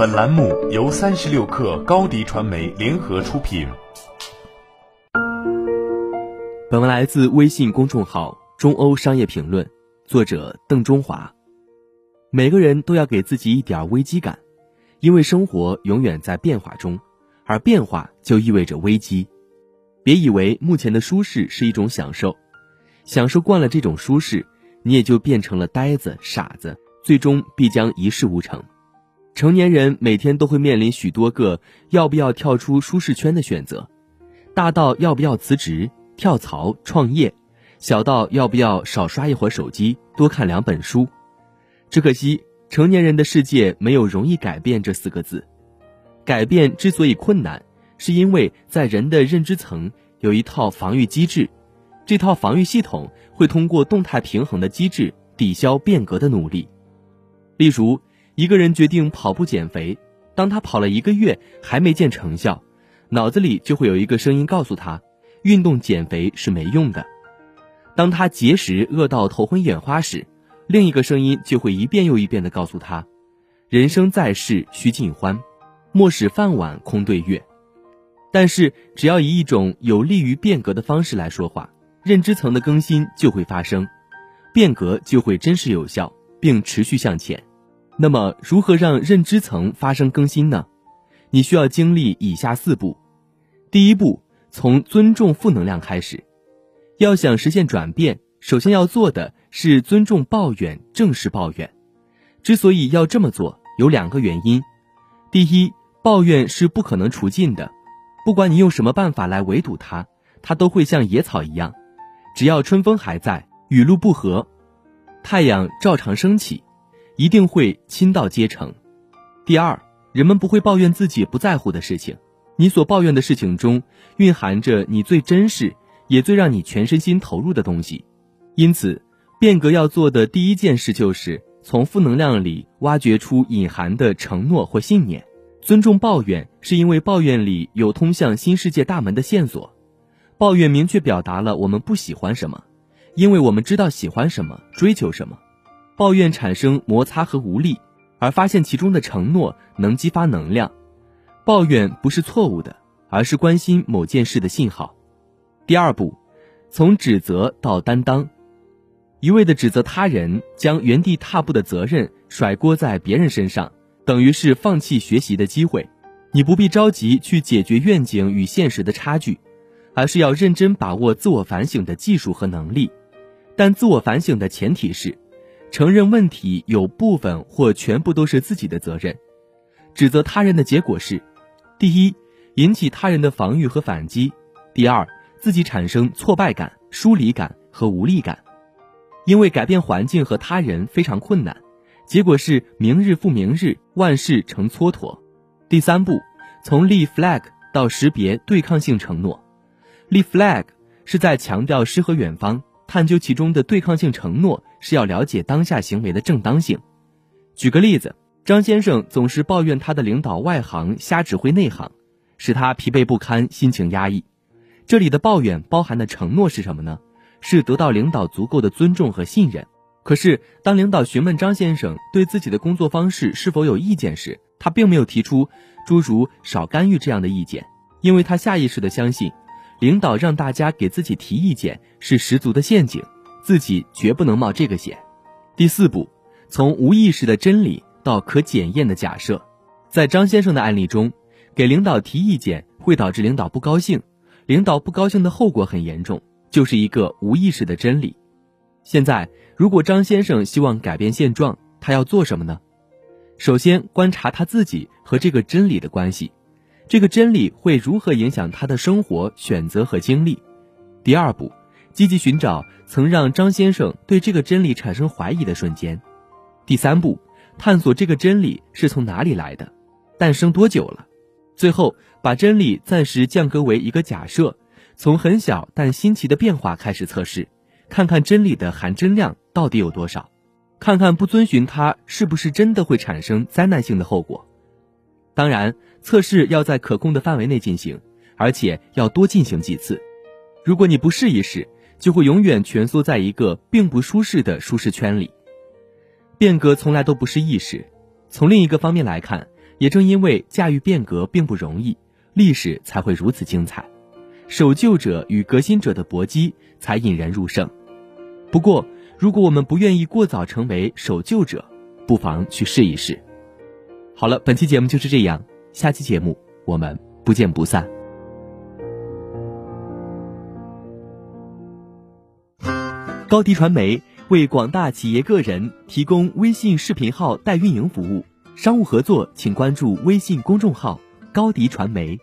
本栏目由三十六氪高低传媒联合出品。本文来自微信公众号“中欧商业评论”，作者邓中华。每个人都要给自己一点危机感，因为生活永远在变化中，而变化就意味着危机。别以为目前的舒适是一种享受，享受惯了这种舒适，你也就变成了呆子、傻子，最终必将一事无成。成年人每天都会面临许多个要不要跳出舒适圈的选择，大到要不要辞职、跳槽、创业，小到要不要少刷一会儿手机、多看两本书。只可惜，成年人的世界没有容易改变这四个字。改变之所以困难。是因为在人的认知层有一套防御机制，这套防御系统会通过动态平衡的机制抵消变革的努力。例如，一个人决定跑步减肥，当他跑了一个月还没见成效，脑子里就会有一个声音告诉他，运动减肥是没用的。当他节食饿到头昏眼花时，另一个声音就会一遍又一遍地告诉他，人生在世须尽欢，莫使饭碗空对月。但是，只要以一种有利于变革的方式来说话，认知层的更新就会发生，变革就会真实有效，并持续向前。那么，如何让认知层发生更新呢？你需要经历以下四步。第一步，从尊重负能量开始。要想实现转变，首先要做的是尊重抱怨，正视抱怨。之所以要这么做，有两个原因：第一，抱怨是不可能除尽的。不管你用什么办法来围堵它，它都会像野草一样，只要春风还在，雨露不和，太阳照常升起，一定会亲到阶成。第二，人们不会抱怨自己不在乎的事情，你所抱怨的事情中蕴含着你最真实也最让你全身心投入的东西。因此，变革要做的第一件事就是从负能量里挖掘出隐含的承诺或信念。尊重抱怨，是因为抱怨里有通向新世界大门的线索。抱怨明确表达了我们不喜欢什么，因为我们知道喜欢什么，追求什么。抱怨产生摩擦和无力，而发现其中的承诺能激发能量。抱怨不是错误的，而是关心某件事的信号。第二步，从指责到担当。一味的指责他人，将原地踏步的责任甩锅在别人身上。等于是放弃学习的机会，你不必着急去解决愿景与现实的差距，而是要认真把握自我反省的技术和能力。但自我反省的前提是，承认问题有部分或全部都是自己的责任。指责他人的结果是：第一，引起他人的防御和反击；第二，自己产生挫败感、疏离感和无力感，因为改变环境和他人非常困难。结果是明日复明日，万事成蹉跎。第三步，从立 flag 到识别对抗性承诺。立 flag 是在强调诗和远方，探究其中的对抗性承诺是要了解当下行为的正当性。举个例子，张先生总是抱怨他的领导外行瞎指挥内行，使他疲惫不堪，心情压抑。这里的抱怨包含的承诺是什么呢？是得到领导足够的尊重和信任。可是，当领导询问张先生对自己的工作方式是否有意见时，他并没有提出诸如“少干预”这样的意见，因为他下意识地相信，领导让大家给自己提意见是十足的陷阱，自己绝不能冒这个险。第四步，从无意识的真理到可检验的假设，在张先生的案例中，给领导提意见会导致领导不高兴，领导不高兴的后果很严重，就是一个无意识的真理。现在，如果张先生希望改变现状，他要做什么呢？首先，观察他自己和这个真理的关系，这个真理会如何影响他的生活、选择和经历。第二步，积极寻找曾让张先生对这个真理产生怀疑的瞬间。第三步，探索这个真理是从哪里来的，诞生多久了。最后，把真理暂时降格为一个假设，从很小但新奇的变化开始测试。看看真理的含真量到底有多少，看看不遵循它是不是真的会产生灾难性的后果。当然，测试要在可控的范围内进行，而且要多进行几次。如果你不试一试，就会永远蜷缩在一个并不舒适的舒适圈里。变革从来都不是易事。从另一个方面来看，也正因为驾驭变革并不容易，历史才会如此精彩，守旧者与革新者的搏击才引人入胜。不过，如果我们不愿意过早成为守旧者，不妨去试一试。好了，本期节目就是这样，下期节目我们不见不散。高迪传媒为广大企业个人提供微信视频号代运营服务，商务合作请关注微信公众号“高迪传媒”。